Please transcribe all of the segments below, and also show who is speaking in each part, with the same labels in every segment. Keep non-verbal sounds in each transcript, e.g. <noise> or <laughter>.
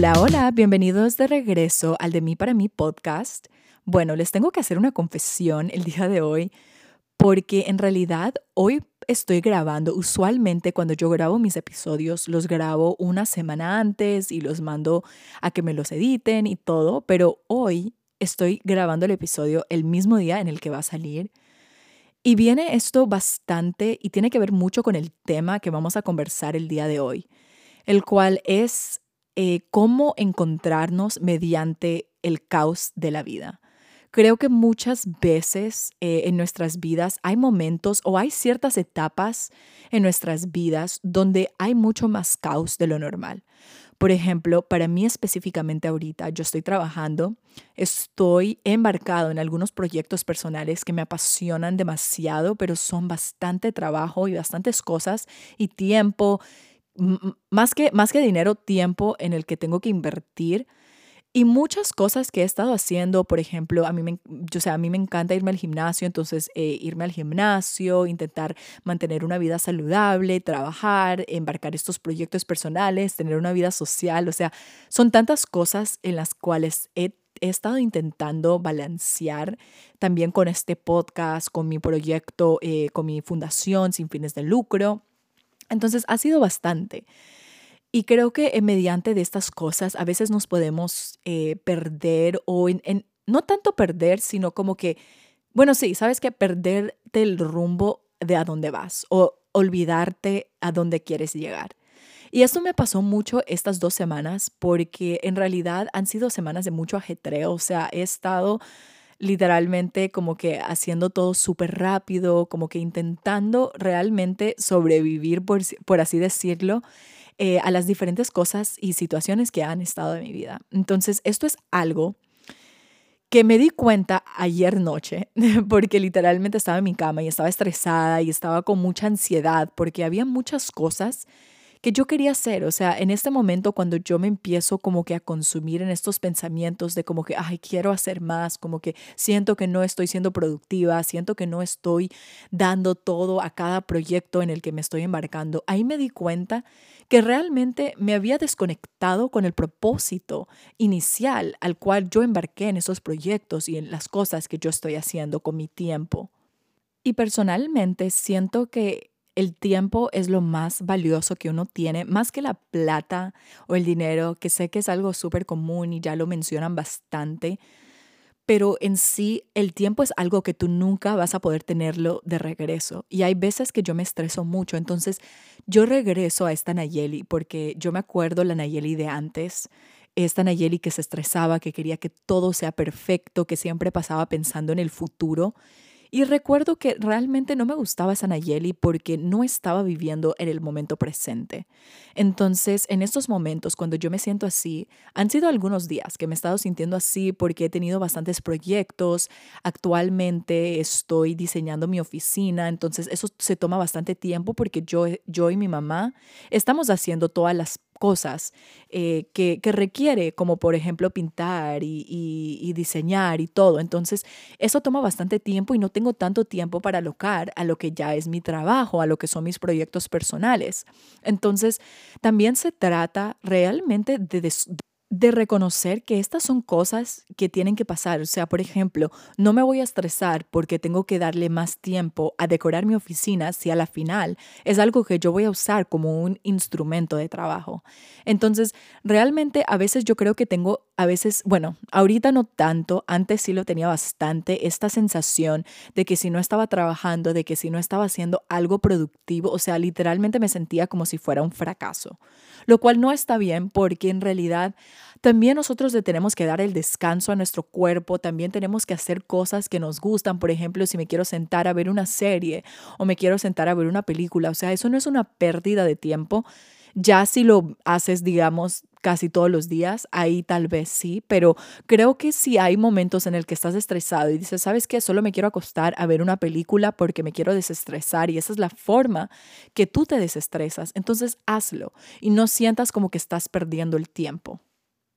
Speaker 1: Hola, hola, bienvenidos de regreso al de mí para mí podcast. Bueno, les tengo que hacer una confesión el día de hoy porque en realidad hoy estoy grabando, usualmente cuando yo grabo mis episodios los grabo una semana antes y los mando a que me los editen y todo, pero hoy estoy grabando el episodio el mismo día en el que va a salir. Y viene esto bastante y tiene que ver mucho con el tema que vamos a conversar el día de hoy, el cual es eh, cómo encontrarnos mediante el caos de la vida. Creo que muchas veces eh, en nuestras vidas hay momentos o hay ciertas etapas en nuestras vidas donde hay mucho más caos de lo normal. Por ejemplo, para mí específicamente ahorita, yo estoy trabajando, estoy embarcado en algunos proyectos personales que me apasionan demasiado, pero son bastante trabajo y bastantes cosas y tiempo más que, más que dinero, tiempo en el que tengo que invertir y muchas cosas que he estado haciendo, por ejemplo, a mí me, yo, sea, a mí me encanta irme al gimnasio, entonces eh, irme al gimnasio, intentar mantener una vida saludable, trabajar, embarcar estos proyectos personales, tener una vida social, o sea, son tantas cosas en las cuales he, he estado intentando balancear también con este podcast, con mi proyecto, eh, con mi fundación sin fines de lucro. Entonces ha sido bastante. Y creo que eh, mediante de estas cosas a veces nos podemos eh, perder o en, no tanto perder, sino como que, bueno, sí, sabes que perderte el rumbo de a dónde vas o olvidarte a dónde quieres llegar. Y esto me pasó mucho estas dos semanas porque en realidad han sido semanas de mucho ajetreo, o sea, he estado literalmente como que haciendo todo súper rápido, como que intentando realmente sobrevivir, por, por así decirlo, eh, a las diferentes cosas y situaciones que han estado en mi vida. Entonces, esto es algo que me di cuenta ayer noche, <laughs> porque literalmente estaba en mi cama y estaba estresada y estaba con mucha ansiedad, porque había muchas cosas que yo quería hacer. O sea, en este momento cuando yo me empiezo como que a consumir en estos pensamientos de como que, ay, quiero hacer más, como que siento que no estoy siendo productiva, siento que no estoy dando todo a cada proyecto en el que me estoy embarcando, ahí me di cuenta que realmente me había desconectado con el propósito inicial al cual yo embarqué en esos proyectos y en las cosas que yo estoy haciendo con mi tiempo. Y personalmente siento que el tiempo es lo más valioso que uno tiene, más que la plata o el dinero, que sé que es algo súper común y ya lo mencionan bastante, pero en sí el tiempo es algo que tú nunca vas a poder tenerlo de regreso. Y hay veces que yo me estreso mucho, entonces yo regreso a esta Nayeli porque yo me acuerdo la Nayeli de antes, esta Nayeli que se estresaba, que quería que todo sea perfecto, que siempre pasaba pensando en el futuro y recuerdo que realmente no me gustaba esa Nayeli porque no estaba viviendo en el momento presente. Entonces, en estos momentos, cuando yo me siento así, han sido algunos días que me he estado sintiendo así porque he tenido bastantes proyectos. Actualmente estoy diseñando mi oficina, entonces eso se toma bastante tiempo porque yo, yo y mi mamá estamos haciendo todas las cosas eh, que, requiere, como por ejemplo pintar y, diseñar y todo. Entonces, eso toma bastante tiempo y no tengo tanto tiempo para alocar a lo que ya es mi trabajo, a lo que son mis proyectos personales. Entonces, también se trata realmente de, de reconocer que estas son cosas que tienen que pasar. O sea, por ejemplo, no me voy a estresar porque tengo que darle más tiempo a decorar mi oficina si a la final es algo que yo voy a usar como un instrumento de trabajo. Entonces, realmente a veces yo creo que tengo, a veces, bueno, ahorita no tanto, antes sí lo tenía bastante, esta sensación de que si no estaba trabajando, de que si no estaba haciendo algo productivo, o sea, literalmente me sentía como si fuera un fracaso, lo cual no está bien porque en realidad también nosotros le tenemos que dar el descanso a nuestro cuerpo, también tenemos que hacer cosas que nos gustan, por ejemplo, si me quiero sentar a ver una serie o me quiero sentar a ver una película, o sea, eso no es una pérdida de tiempo. Ya si lo haces, digamos, casi todos los días, ahí tal vez sí, pero creo que si hay momentos en el que estás estresado y dices, ¿sabes qué? Solo me quiero acostar a ver una película porque me quiero desestresar y esa es la forma que tú te desestresas, entonces hazlo y no sientas como que estás perdiendo el tiempo.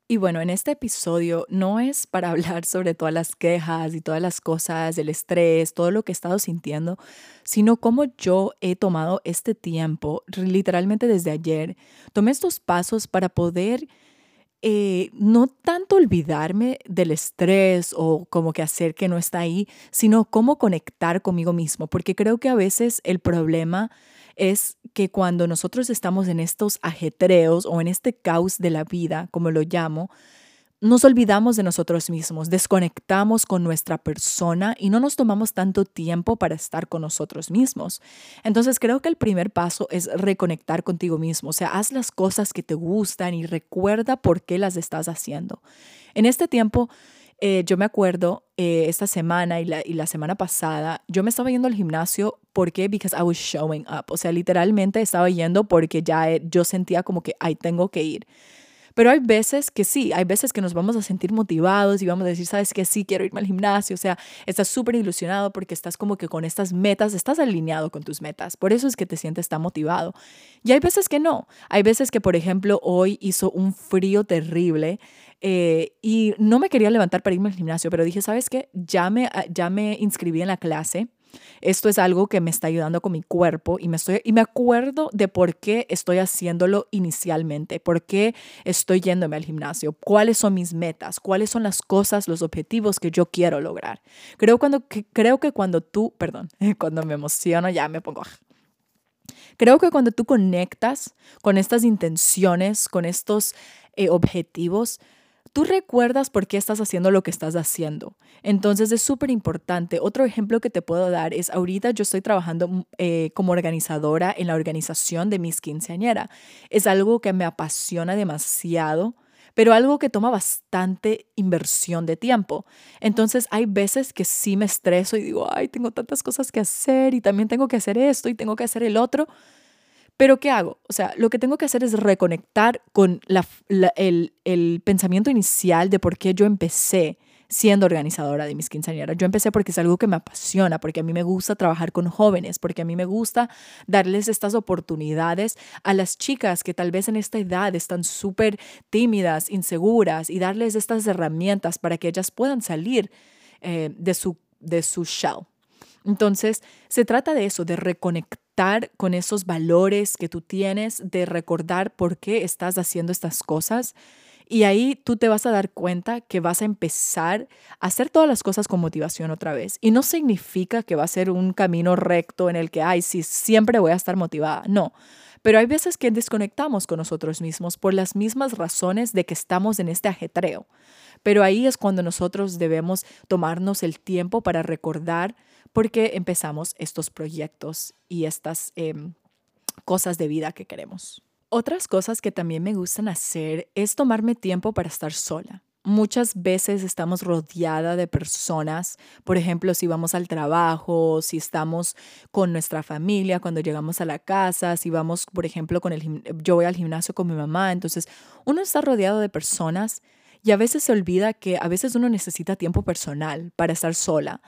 Speaker 1: Y bueno, en este episodio no es para <laughs> hablar sobre todas las quejas y todas las cosas, del estrés, todo lo que he estado sintiendo, sino cómo yo he tomado este tiempo, literalmente desde ayer, tomé estos pasos para poder eh, no tanto olvidarme del estrés o como que hacer que no está ahí, sino cómo conectar conmigo mismo, porque creo que a veces el problema es que cuando nosotros estamos en estos ajetreos o en este caos de la vida, como lo llamo, nos olvidamos de nosotros mismos, desconectamos con nuestra persona y no nos tomamos tanto tiempo para estar con nosotros mismos. Entonces creo que el primer paso es reconectar contigo mismo, o sea, haz las cosas que te gustan y recuerda por qué las estás haciendo. En este tiempo, eh, yo me acuerdo eh, esta semana y la, y la semana pasada, yo me estaba yendo al gimnasio porque because I was showing up, o sea, literalmente estaba yendo porque ya eh, yo sentía como que, ay, tengo que ir. Pero hay veces que sí, hay veces que nos vamos a sentir motivados y vamos a decir, sabes que sí, quiero irme al gimnasio. O sea, estás súper ilusionado porque estás como que con estas metas, estás alineado con tus metas. Por eso es que te sientes tan motivado. Y hay veces que no. Hay veces que, por ejemplo, hoy hizo un frío terrible. Eh, y no me quería levantar para irme al gimnasio, pero dije, ¿sabes qué? Ya me, ya me inscribí en la clase esto es algo que me está ayudando con mi cuerpo y me, estoy, y me acuerdo de por qué estoy haciéndolo inicialmente, por qué estoy yéndome al gimnasio, cuáles son mis metas, cuáles son las cosas, los objetivos que yo quiero lograr. Creo, cuando, que, creo que cuando tú, perdón, <laughs> cuando me emociono ya me pongo... Creo que cuando tú conectas con estas intenciones, con estos eh, objetivos, tú recuerdas por qué estás haciendo lo que estás haciendo. Entonces es súper importante. Otro ejemplo que te puedo dar es ahorita yo estoy trabajando mm, eh, como organizadora en la organización de mis quinceañera. Es algo que me apasiona demasiado pero algo que toma bastante inversión de tiempo. Entonces hay veces que sí me estreso y digo, ay, tengo tantas cosas que hacer y también tengo que hacer esto y tengo que hacer el otro. Pero ¿qué hago? O sea, lo que tengo que hacer es reconectar con el, el pensamiento inicial de por qué yo empecé siendo organizadora de mis quinceañeras. Yo empecé porque es algo que me apasiona, porque a mí me gusta trabajar con jóvenes, porque a mí me gusta darles estas oportunidades a las chicas que tal vez en esta edad están súper tímidas, inseguras, y darles estas herramientas para que ellas puedan salir eh, de, su, de su shell. Entonces, se trata de eso, de reconectar con esos valores que tú tienes, de recordar por qué estás haciendo estas cosas. Y ahí tú te vas a dar cuenta que vas a empezar a hacer todas las cosas con motivación otra vez. Y no significa que va a ser un camino recto en el que, ay, sí, siempre voy a estar motivada. No. Pero hay veces que desconectamos con nosotros mismos por las mismas razones de que estamos en este ajetreo. Pero ahí es cuando nosotros debemos tomarnos el tiempo para recordar porque empezamos estos proyectos y estas em, cosas de vida que queremos. Otras cosas que también me gustan hacer es tomarme tiempo para estar sola. Muchas veces estamos rodeada de personas, por ejemplo, si vamos al trabajo, si estamos con nuestra familia, cuando llegamos a la casa, si vamos, por ejemplo, con el yo voy al gimnasio con mi mamá, entonces uno está rodeado de personas y a veces se olvida que a veces uno necesita tiempo personal para estar sola.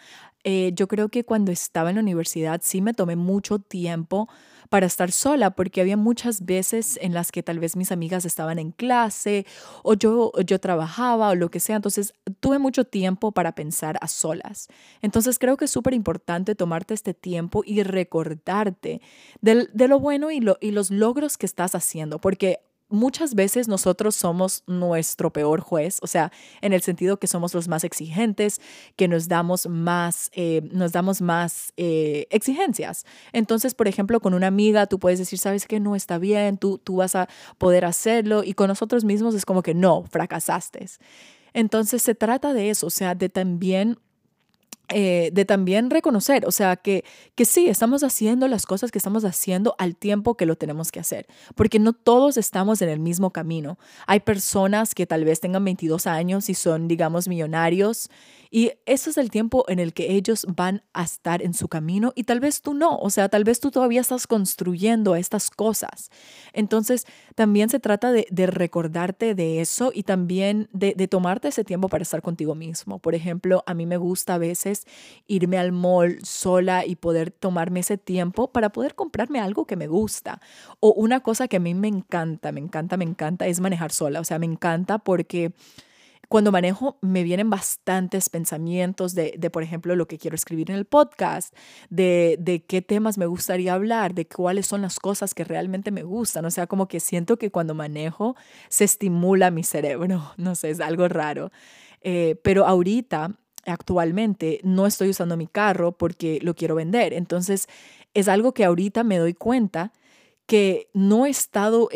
Speaker 1: Eh, yo creo que cuando estaba en la universidad sí me tomé mucho tiempo para estar sola, porque había muchas veces en las que tal vez mis amigas estaban en clase o yo, yo trabajaba o lo que sea, entonces tuve mucho tiempo para pensar a solas. Entonces creo que es súper importante tomarte este tiempo y recordarte de, de lo bueno y, lo, y los logros que estás haciendo, porque muchas veces nosotros somos nuestro peor juez, o sea, en el sentido que somos los más exigentes, que nos damos más, eh, nos damos más eh, exigencias. Entonces, por ejemplo, con una amiga tú puedes decir, sabes que no está bien, tú, tú vas a poder hacerlo, y con nosotros mismos es como que no, fracasaste. Entonces se trata de eso, o sea, de también eh, de también reconocer, o sea, que, que sí, estamos haciendo las cosas que estamos haciendo al tiempo que lo tenemos que hacer, porque no todos estamos en el mismo camino. Hay personas que tal vez tengan 22 años y son, digamos, millonarios y ese es el tiempo en el que ellos van a estar en su camino y tal vez tú no, o sea, tal vez tú todavía estás construyendo estas cosas. Entonces, también se trata de, recordarte de eso y también de, de, tomarte ese tiempo para estar contigo mismo. Por ejemplo, a mí me gusta a veces irme al mall sola y poder tomarme ese tiempo para poder comprarme algo que me gusta. O una cosa que a mí me encanta, me encanta, me encanta es manejar sola. O sea, me encanta porque cuando manejo me vienen bastantes pensamientos de, de, por ejemplo, lo que quiero escribir en el podcast, de, de qué temas me gustaría hablar, de cuáles son las cosas que realmente me gustan. O sea, como que siento que cuando manejo se estimula mi cerebro. <laughs> No sé, es algo raro. Eh, pero ahorita, actualmente, no estoy usando mi carro porque lo quiero vender. Entonces, es algo que ahorita me doy cuenta que no he estado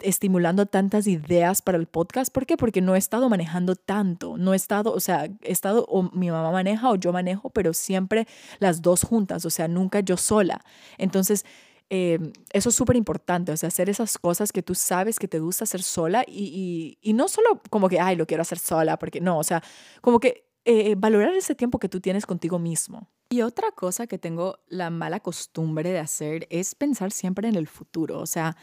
Speaker 1: estimulando tantas ideas para el podcast. ¿Por qué? Porque no he estado manejando tanto. No he estado, o sea, he estado, o mi mamá maneja o yo manejo, pero siempre las dos juntas, o sea, nunca yo sola. Entonces, em, eso es súper importante, o sea, hacer esas cosas que tú sabes que te gusta hacer sola y, y, no solo como que, ay, lo quiero hacer sola, porque no, o sea, como que eh, valorar ese tiempo que tú tienes contigo mismo. Y otra cosa que tengo la mala costumbre de hacer es pensar siempre en el futuro, o sea,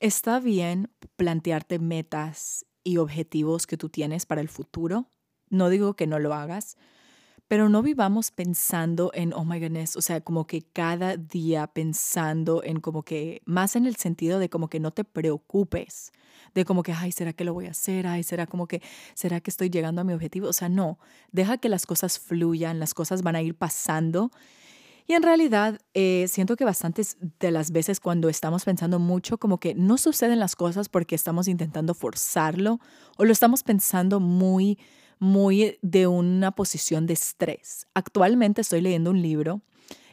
Speaker 1: Está bien plantearte metas y objetivos que tú tienes para el futuro. No digo que no lo hagas, pero no vivamos pensando en, oh my goodness, o sea, como que cada día pensando en como que, más en el sentido de como que no te preocupes, de como que, ay, ¿será que lo voy a hacer? Ay, ¿será como que, ¿será que estoy llegando a mi objetivo? O sea, no, deja que las cosas fluyan, las cosas van a ir pasando y en realidad eh, siento que bastantes de las veces cuando estamos pensando mucho como que no suceden las cosas porque estamos intentando forzarlo o lo estamos pensando muy, muy de una posición de estrés. Actualmente estoy leyendo un libro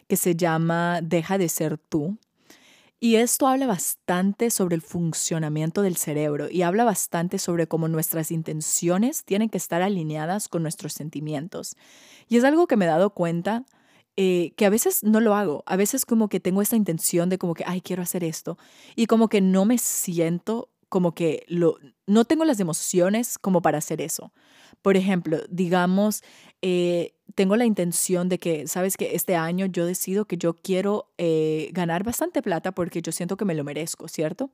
Speaker 1: que se llama Deja de ser tú. Y esto habla bastante sobre el funcionamiento del cerebro y habla bastante sobre cómo nuestras intenciones tienen que estar alineadas con nuestros sentimientos. Y es algo que me he dado cuenta eh, que a veces no lo hago, a veces como que tengo esta intención de como que, ay, quiero hacer esto, y como que no me siento como que lo, no tengo las emociones como para hacer eso. Por ejemplo, digamos, eh, tengo la intención de que, sabes que este año yo decido que yo quiero eh, ganar bastante plata porque yo siento que me lo merezco, ¿cierto?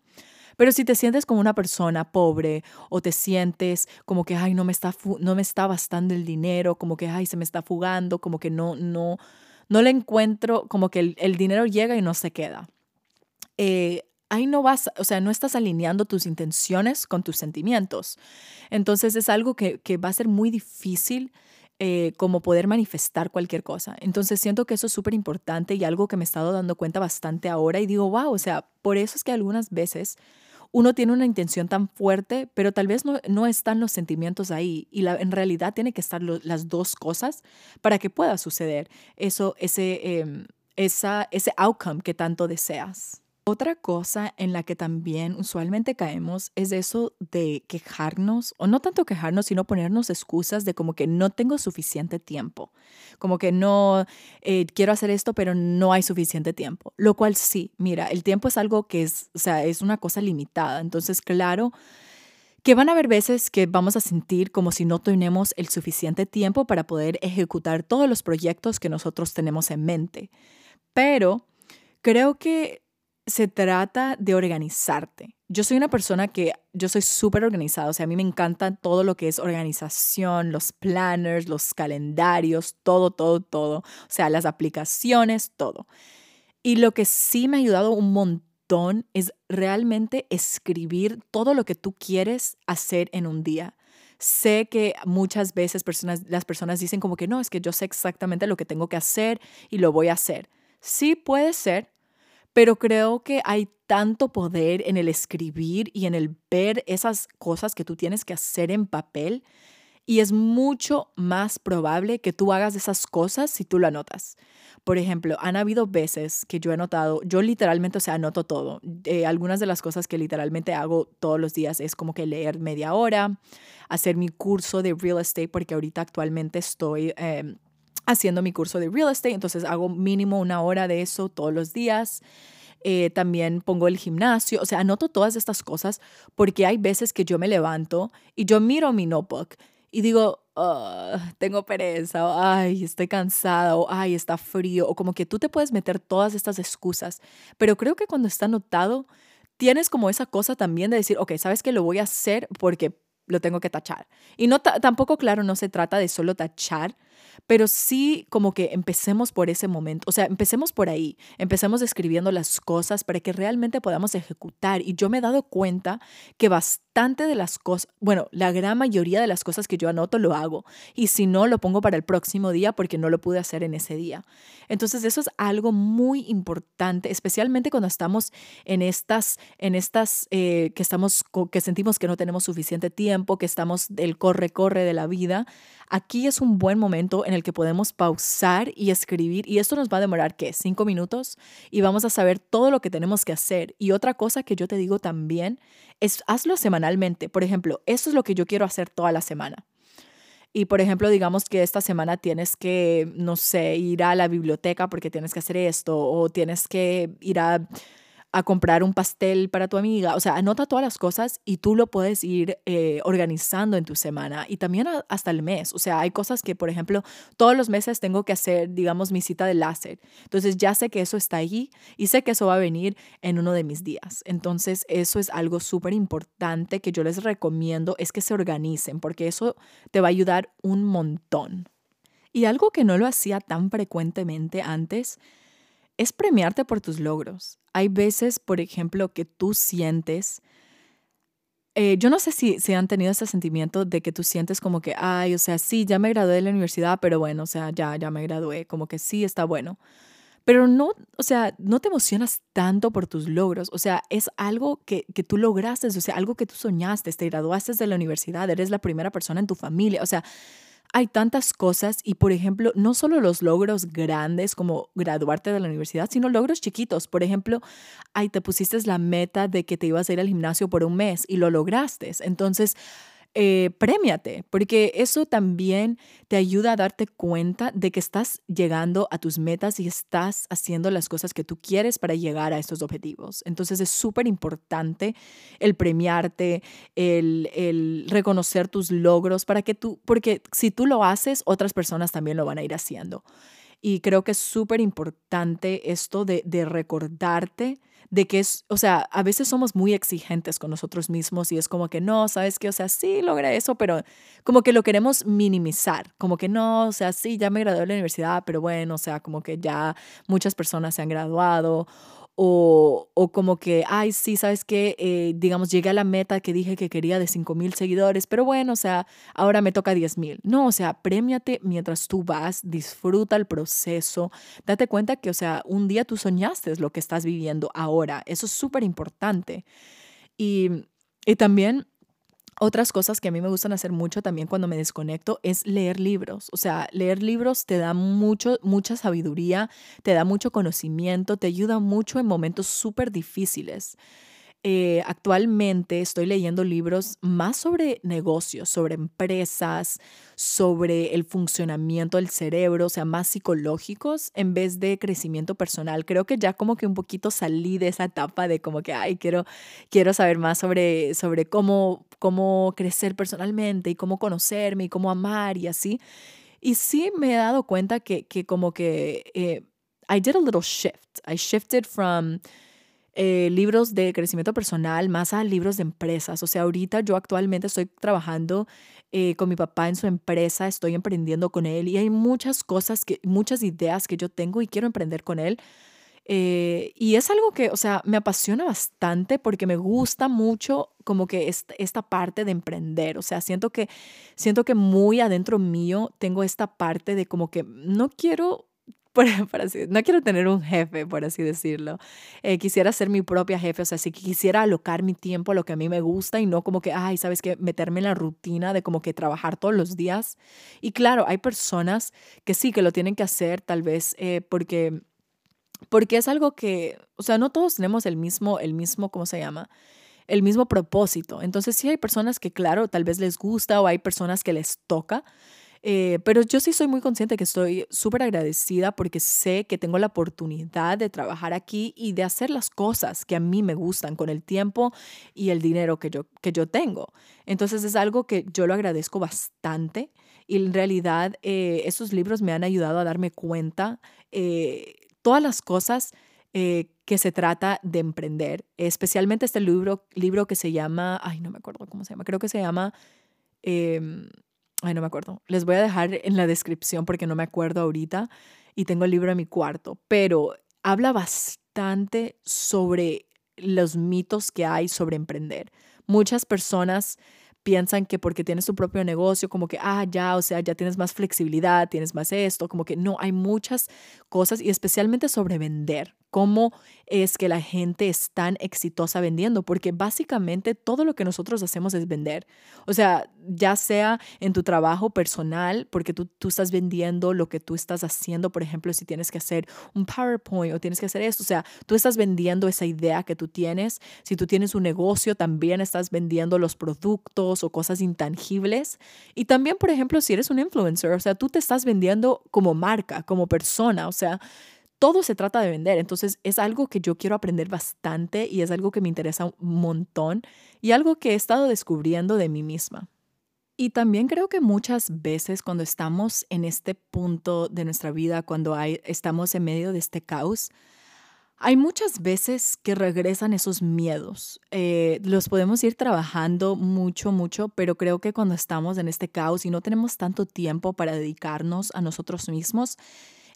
Speaker 1: Pero si te sientes como una persona pobre o te sientes como que, ay, no me está, no me está bastando el dinero, como que, ay, se me está fugando, como que no, no, no le encuentro, como que el, dinero llega y no se queda. Eh, ahí no vas, o sea, no estás alineando tus intenciones con tus sentimientos. Entonces es algo que, va a ser muy difícil eh, como poder manifestar cualquier cosa. Entonces siento que eso es súper importante y algo que me he estado dando cuenta bastante ahora y digo, wow, o sea, por eso es que algunas veces uno tiene una intención tan fuerte, pero tal vez no, no están los sentimientos ahí y en realidad tiene que estar las dos cosas para que pueda suceder eso, ese, em, esa, ese outcome que tanto deseas. Otra cosa en la que también usualmente caemos es eso de quejarnos, o no tanto quejarnos, sino ponernos excusas de como que no tengo suficiente tiempo, como que no eh, quiero hacer esto, pero no hay suficiente tiempo. Lo cual sí, mira, el tiempo es algo que es, o sea, es una cosa limitada. Entonces, claro, que van a haber veces que vamos a sentir como si no tenemos el suficiente tiempo para poder ejecutar todos los proyectos que nosotros tenemos en mente. Pero creo que se trata de organizarte. Yo soy una persona que yo soy súper organizada, o sea, a mí me encanta todo lo que es organización, los planners, los calendarios, todo, todo, todo, o sea, las aplicaciones, todo. Y lo que sí me ha ayudado un montón es realmente escribir todo lo que tú quieres hacer en un día. Sé que muchas veces personas, las personas dicen como que no, es que yo sé exactamente lo que tengo que hacer y lo voy a hacer. Sí puede ser, pero creo que hay tanto poder en el escribir y en el ver esas cosas que tú tienes que hacer en papel y es mucho más probable que tú hagas esas cosas si tú lo anotas. Por ejemplo, han habido veces que yo he anotado, yo literalmente, o sea, anoto todo. Eh, algunas de las cosas que literalmente hago todos los días es como que leer media hora, hacer mi curso de real estate, porque ahorita actualmente estoy em, haciendo mi curso de real estate, entonces hago mínimo una hora de eso todos los días. Eh, también pongo el gimnasio, o sea, anoto todas estas cosas porque hay veces que yo me levanto y yo miro mi notebook y digo, tengo pereza, o ay, estoy cansada, o ay, está frío, o como que tú te puedes meter todas estas excusas, pero creo que cuando está anotado, tienes como esa cosa también de decir, ok, sabes que lo voy a hacer porque lo tengo que tachar. Y no tampoco, claro, no se trata de solo tachar, pero sí como que empecemos por ese momento, o sea, empecemos por ahí, empecemos escribiendo las cosas para que realmente podamos ejecutar. Y yo me he dado cuenta que bastante de las cosas, bueno, la gran mayoría de las cosas que yo anoto lo hago. Y si no, lo pongo para el próximo día porque no lo pude hacer en ese día. Entonces, eso es algo muy importante, especialmente cuando estamos en estas, en estas, eh, que estamos, que sentimos que no tenemos suficiente tiempo, que estamos del corre-corre de la vida. Aquí es un buen momento en el que podemos pausar y escribir y esto nos va a demorar, ¿qué? Cinco minutos y vamos a saber todo lo que tenemos que hacer. Y otra cosa que yo te digo también es hazlo semanalmente. Por ejemplo, esto es lo que yo quiero hacer toda la semana. Y por ejemplo, digamos que esta semana tienes que, no sé, ir a la biblioteca porque tienes que hacer esto o tienes que ir a a comprar un pastel para tu amiga. O sea, anota todas las cosas y tú lo puedes ir eh, organizando en tu semana y también hasta el mes. O sea, hay cosas que, por ejemplo, todos los meses tengo que hacer, digamos, mi cita de láser. Entonces ya sé que eso está ahí y sé que eso va a venir en uno de mis días. Entonces eso es algo súper importante que yo les recomiendo, es que se organicen porque eso te va a ayudar un montón. Y algo que no lo hacía tan frecuentemente antes es premiarte por tus logros. Hay veces, por ejemplo, que tú sientes, eh, yo no sé si, si han tenido ese sentimiento de que tú sientes como que, ay, o sea, sí, ya me gradué de la universidad, pero bueno, o sea, ya, ya me gradué, como que sí, está bueno. Pero no, o sea, no te emocionas tanto por tus logros. O sea, es algo que, que tú lograste, o sea, algo que tú soñaste, te graduaste de la universidad, eres la primera persona en tu familia. O sea, hay tantas cosas y, por ejemplo, no solo los logros grandes como graduarte de la universidad, sino logros chiquitos. Por ejemplo, ahí te pusiste la meta de que te ibas a ir al gimnasio por un mes y lo lograste. Entonces, eh, premiate, porque eso también te ayuda a darte cuenta de que estás llegando a tus metas y estás haciendo las cosas que tú quieres para llegar a estos objetivos. Entonces es súper importante el premiarte, el, el, reconocer tus logros, para que tú, porque si tú lo haces, otras personas también lo van a ir haciendo. Y creo que es súper importante esto de, de recordarte de que es, o sea, a veces somos muy exigentes con nosotros mismos y es como que no, sabes qué, o sea, sí logré eso, pero como que lo queremos minimizar, como que no, o sea, sí, ya me gradué de la universidad, pero bueno, o sea, como que ya muchas personas se han graduado o, o como que, ay, sí, sabes que, eh, digamos, llegué a la meta que dije que quería de 5 mil seguidores, pero bueno, o sea, ahora me toca 10 mil. No, o sea, premiate mientras tú vas, disfruta el proceso, date cuenta que, o sea, un día tú soñaste lo que estás viviendo ahora. Eso es súper importante. Y, y también otras cosas que a mí me gustan hacer mucho también cuando me desconecto es leer libros. O sea, leer libros te da mucho, mucha sabiduría, te da mucho conocimiento, te ayuda mucho en momentos súper difíciles. Eh, actualmente estoy leyendo libros más sobre negocios, sobre empresas, sobre el funcionamiento del cerebro, o sea, más psicológicos en vez de crecimiento personal. Creo que ya como que un poquito salí de esa etapa de como que, ay, quiero, quiero saber más sobre, sobre cómo, cómo crecer personalmente y cómo conocerme y cómo amar y así. Y sí me he dado cuenta que, que como que eh, I did a little shift. I shifted from eh, libros de crecimiento personal más a libros de empresas. O sea, ahorita yo actualmente estoy trabajando eh, con mi papá en su empresa, estoy emprendiendo con él y hay muchas cosas, que, muchas ideas que yo tengo y quiero emprender con él. Eh, y es algo que, o sea, me apasiona bastante porque me gusta mucho como que esta, esta parte de emprender. O sea, siento que, siento que muy adentro mío tengo esta parte de como que no quiero <laughs> no quiero tener un jefe, por así decirlo. Eh, quisiera ser mi propia jefe, o sea, si quisiera alocar mi tiempo a lo que a mí me gusta y no como que, ay, sabes que meterme en la rutina de como que trabajar todos los días. Y claro, hay personas que sí, que lo tienen que hacer tal vez eh, porque, porque es algo que, o sea, no todos tenemos el mismo, el mismo, ¿cómo se llama? el mismo propósito. Entonces sí hay personas que, claro, tal vez les gusta o hay personas que les toca, eh, pero yo sí soy muy consciente que estoy súper agradecida porque sé que tengo la oportunidad de trabajar aquí y de hacer las cosas que a mí me gustan con el tiempo y el dinero que yo, que yo tengo. Entonces es algo que yo lo agradezco bastante y en realidad eh, esos libros me han ayudado a darme cuenta eh, todas las cosas que se trata de emprender, especialmente este libro, libro que se llama, ay, no me acuerdo cómo se llama, creo que se llama... Ay, no me acuerdo. Les voy a dejar en la descripción porque no me acuerdo ahorita y tengo el libro en mi cuarto, pero habla bastante sobre los mitos que hay sobre emprender. Muchas personas piensan que porque tienes tu propio negocio, como que, ah, ya, o sea, ya tienes más flexibilidad, tienes más esto, como que no, hay muchas cosas y especialmente sobre vender cómo es que la gente es tan exitosa vendiendo, porque básicamente todo lo que nosotros hacemos es vender. O sea, ya sea en tu trabajo personal, porque tú, tú estás vendiendo lo que tú estás haciendo, por ejemplo, si tienes que hacer un PowerPoint o tienes que hacer esto, o sea, tú estás vendiendo esa idea que tú tienes. Si tú tienes un negocio, también estás vendiendo los productos o cosas intangibles. Y también, por ejemplo, si eres un influencer, o sea, tú te estás vendiendo como marca, como persona, o sea, todo se trata de vender. Entonces es algo que yo quiero aprender bastante y es algo que me interesa un montón y algo que he estado descubriendo de mí misma. Y también creo que muchas veces cuando estamos en este punto de nuestra vida, cuando hay, estamos en medio de este caos, hay muchas veces que regresan esos miedos. Eh, los podemos ir trabajando mucho, mucho, pero creo que cuando estamos en este caos y no tenemos tanto tiempo para dedicarnos a nosotros mismos,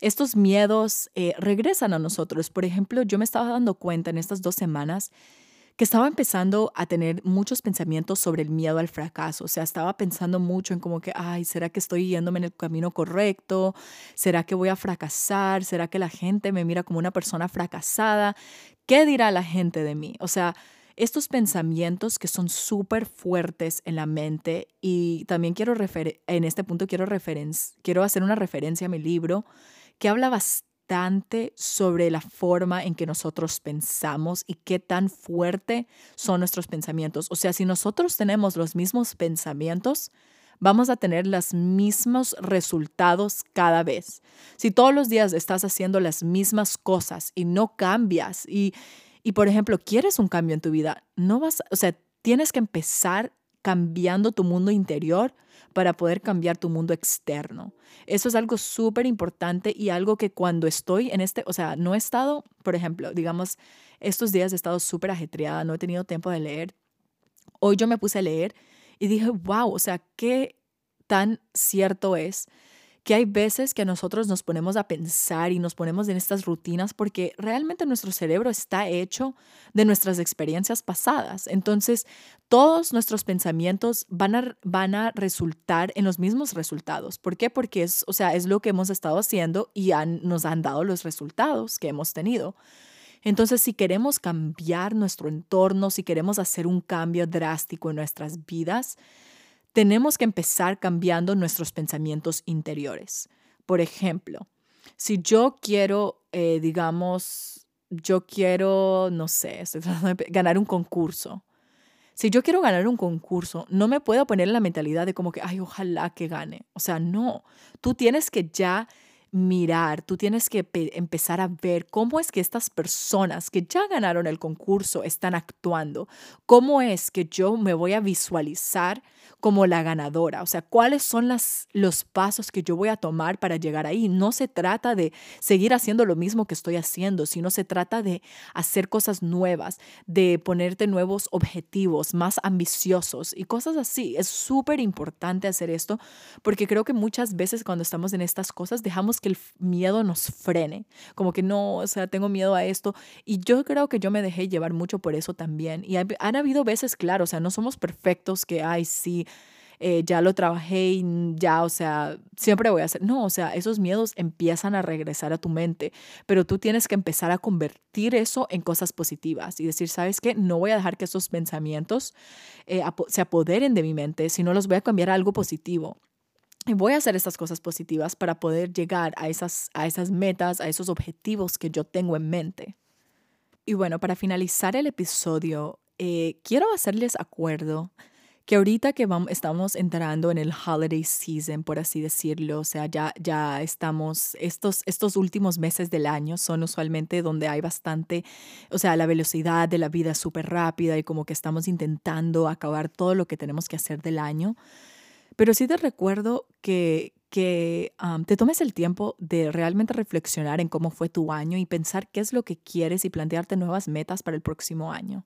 Speaker 1: estos miedos eh, regresan a nosotros. Por ejemplo, yo me estaba dando cuenta en estas dos semanas que estaba empezando a tener muchos pensamientos sobre el miedo al fracaso. O sea, estaba pensando mucho en como que, ay, ¿será que estoy yéndome en el camino correcto? ¿Será que voy a fracasar? ¿Será que la gente me mira como una persona fracasada? ¿Qué dirá la gente de mí? O sea, estos pensamientos que son súper fuertes en la mente y también quiero en este punto quiero, quiero hacer una referencia a mi libro que habla bastante sobre la forma en que nosotros pensamos y qué tan fuerte son nuestros pensamientos. O sea, si nosotros tenemos los mismos pensamientos, vamos a tener los mismos resultados cada vez. Si todos los días estás haciendo las mismas cosas y no cambias y, y por ejemplo, quieres un cambio en tu vida, no vas, o sea, tienes que empezar cambiando tu mundo interior para poder cambiar tu mundo externo. Eso es algo súper importante y algo que cuando estoy en este, o sea, no he estado, por ejemplo, digamos, estos días he estado súper ajetreada, no he tenido tiempo de leer. Hoy yo me puse a leer y dije, wow, o sea, qué tan cierto es que hay veces que nosotros nos ponemos a pensar y nos ponemos en estas rutinas porque realmente nuestro cerebro está hecho de nuestras experiencias pasadas. Entonces, todos nuestros pensamientos van a, van a resultar en los mismos resultados. ¿Por qué? Porque es, o sea, es lo que hemos estado haciendo y nos han dado los resultados que hemos tenido. Entonces, si queremos cambiar nuestro entorno, si queremos hacer un cambio drástico en nuestras vidas, tenemos que empezar cambiando nuestros pensamientos interiores. Por ejemplo, si yo quiero, eh, digamos, yo quiero, no sé, ganar un concurso. Si yo quiero ganar un concurso, no me puedo poner en la mentalidad de como que, ay, ojalá que gane. O sea, no, tú tienes que ya mirar, tú tienes que empezar a ver cómo es que estas personas que ya ganaron el concurso están actuando, cómo es que yo me voy a visualizar como la ganadora, o sea, cuáles son las, los pasos que yo voy a tomar para llegar ahí. No se trata de seguir haciendo lo mismo que estoy haciendo, sino se trata de hacer cosas nuevas, de ponerte nuevos objetivos más ambiciosos y cosas así. Es súper importante hacer esto porque creo que muchas veces cuando estamos en estas cosas dejamos que el miedo nos frene, como que no, o sea, tengo miedo a esto. Y yo creo que yo me dejé llevar mucho por eso también. Y han habido veces, claro, o sea, no somos perfectos que, ay, sí, eh, ya lo trabajé y ya, o sea, siempre voy a hacer. No, o sea, esos miedos empiezan a regresar a tu mente, pero tú tienes que empezar a convertir eso en cosas positivas y decir, ¿sabes qué? No voy a dejar que esos pensamientos eh, se apoderen de mi mente, sino los voy a cambiar a algo positivo. Voy a hacer estas cosas positivas para poder llegar a esas, a esas metas, a esos objetivos que yo tengo en mente. Y bueno, para finalizar el episodio, eh, quiero hacerles acuerdo que ahorita que vamos, estamos entrando en el holiday season, por así decirlo, o sea, ya, ya estamos, estos, estos últimos meses del año son usualmente donde hay bastante, o sea, la velocidad de la vida es súper rápida y como que estamos intentando acabar todo lo que tenemos que hacer del año. Pero sí te recuerdo que, que te tomes el tiempo de realmente reflexionar en cómo fue tu año y pensar qué es lo que quieres y plantearte nuevas metas para el próximo año.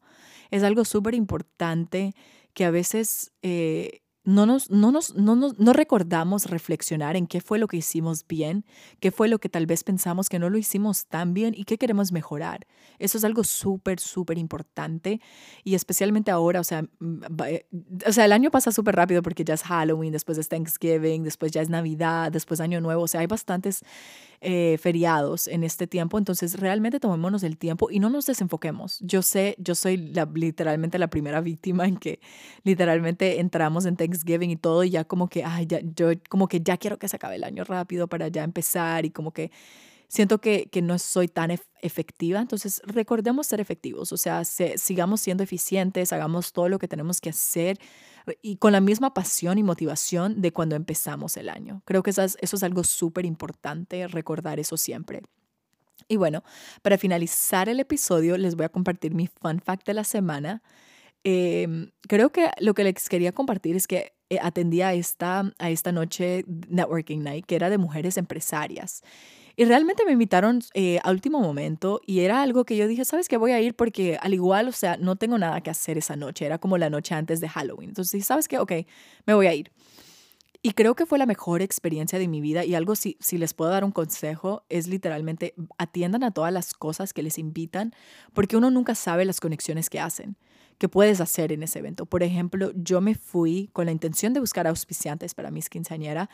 Speaker 1: Es algo súper importante que a veces eh, no nos, no nos, no nos, no recordamos reflexionar en qué fue lo que hicimos bien, qué fue lo que tal vez pensamos que no lo hicimos tan bien y qué queremos mejorar. Eso es algo súper, súper importante y especialmente ahora, o sea, mm, eh, o sea, el año pasa súper rápido porque ya es Halloween, después es Thanksgiving, después ya es Navidad, después Año Nuevo, o sea, hay bastantes eh, feriados en este tiempo, entonces realmente tomémonos el tiempo y no nos desenfoquemos. Yo sé, yo soy literalmente la primera víctima en que literalmente entramos en Thanksgiving y todo y ya como que, ay, ya, yo como que ya quiero que se acabe el año rápido para ya empezar y como que siento que, que no soy tan efectiva. Entonces, recordemos ser efectivos, o sea, sigamos siendo eficientes, hagamos todo lo que tenemos que hacer y con la misma pasión y motivación de cuando empezamos el año. Creo que eso es, eso es algo súper importante, recordar eso siempre. Y bueno, para finalizar el episodio, les voy a compartir mi fun fact de la semana. Em, creo que lo que les quería compartir es que eh, atendía a esta, a esta noche Networking Night, que era de mujeres empresarias. Y realmente me invitaron eh, a último momento y era algo que yo dije, ¿sabes qué? Voy a ir porque al igual, o sea, no tengo nada que hacer esa noche. Era como la noche antes de Halloween. Entonces dije, ¿sabes qué? Ok, me voy a ir. Y creo que fue la mejor experiencia de mi vida y algo si, si les puedo dar un consejo es literalmente atiendan a todas las cosas que les invitan porque uno nunca sabe las conexiones que hacen, que puedes hacer en ese evento. Por ejemplo, yo me fui con la intención de buscar auspiciantes para mis quinceañera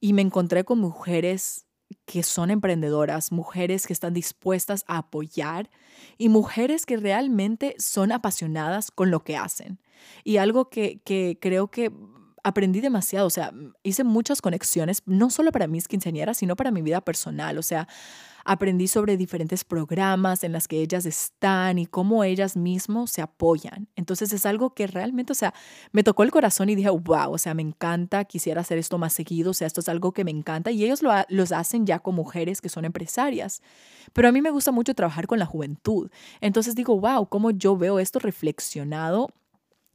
Speaker 1: y me encontré con mujeres que son emprendedoras, mujeres que están dispuestas a apoyar y mujeres que realmente son apasionadas con lo que hacen. Y algo que, que creo que aprendí demasiado, o sea, hice muchas conexiones, no solo para mis quinceañeras, sino para mi vida personal, o sea, aprendí sobre diferentes programas en las que ellas están y cómo ellas mismas se apoyan. Entonces es algo que realmente, o sea, me tocó el corazón y dije, wow, o sea, me encanta, quisiera hacer esto más seguido, o sea, esto es algo que me encanta y ellos lo los hacen ya con mujeres que son empresarias. Pero a mí me gusta mucho trabajar con la juventud. Entonces digo, wow, cómo yo veo esto reflexionado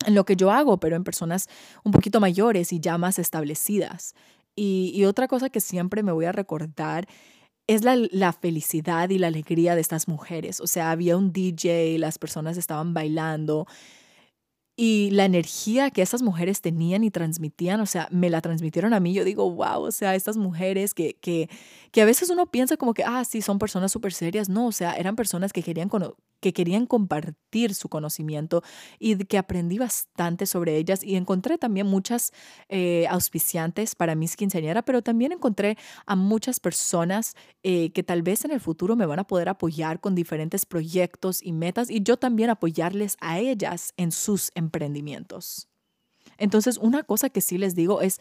Speaker 1: en lo que yo hago, pero en personas un poquito mayores y ya más establecidas. Y, y otra cosa que siempre me voy a recordar es la, la, felicidad y la alegría de estas mujeres. O sea, había un DJ, las personas estaban bailando y la energía que esas mujeres tenían y transmitían, o sea, me la transmitieron a mí. Yo digo, wow, o sea, estas mujeres que, que, que a veces uno piensa como que, ah, sí, son personas súper serias. No, o sea, eran personas que querían, que querían compartir su conocimiento y que aprendí bastante sobre ellas y encontré también muchas eh, auspiciantes para mis quinceañeras, pero también encontré a muchas personas eh, que tal vez en el futuro me van a poder apoyar con diferentes proyectos y metas y yo también apoyarles a ellas en sus emprendimientos. Entonces, una cosa que sí les digo es,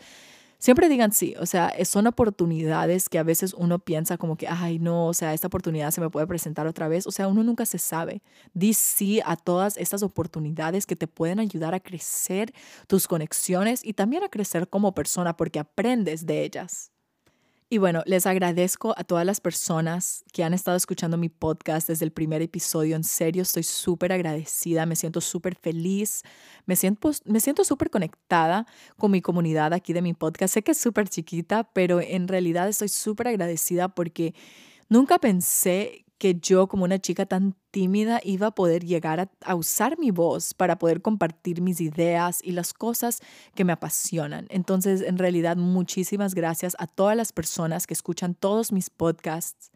Speaker 1: siempre digan sí, o sea, son oportunidades que a veces uno piensa como que, ay, no, o sea, esta oportunidad se me puede presentar otra vez, o sea, uno nunca se sabe. Di sí a todas estas oportunidades que te pueden ayudar a crecer tus conexiones y también a crecer como persona porque aprendes de ellas. Y bueno, les agradezco a todas las personas que han estado escuchando mi podcast desde el primer episodio. En serio, estoy súper agradecida, me siento súper feliz, me siento me siento súper conectada con mi comunidad aquí de mi podcast. Sé que es súper chiquita, pero en realidad estoy súper agradecida porque nunca pensé que yo como una chica tan tímida iba a poder llegar a, usar mi voz para poder compartir mis ideas y las cosas que me apasionan. Entonces, en realidad, muchísimas gracias a todas las personas que escuchan todos mis podcasts.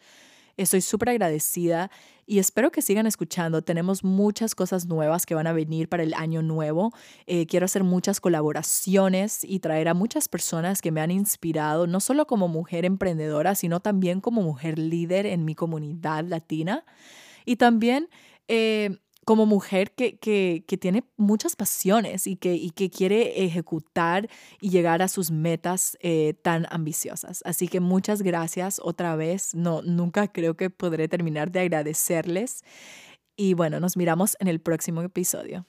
Speaker 1: Estoy súper agradecida y espero que sigan escuchando. Tenemos muchas cosas nuevas que van a venir para el año nuevo. Eh, quiero hacer muchas colaboraciones y traer a muchas personas que me han inspirado, no solo como mujer emprendedora, sino también como mujer líder en mi comunidad latina. Y también... Eh, como mujer que, que, que, tiene muchas pasiones y que, y que quiere ejecutar y llegar a sus metas eh, tan ambiciosas. Así que muchas gracias otra vez. No, nunca creo que podré terminar de agradecerles. Y bueno, nos miramos en el próximo episodio.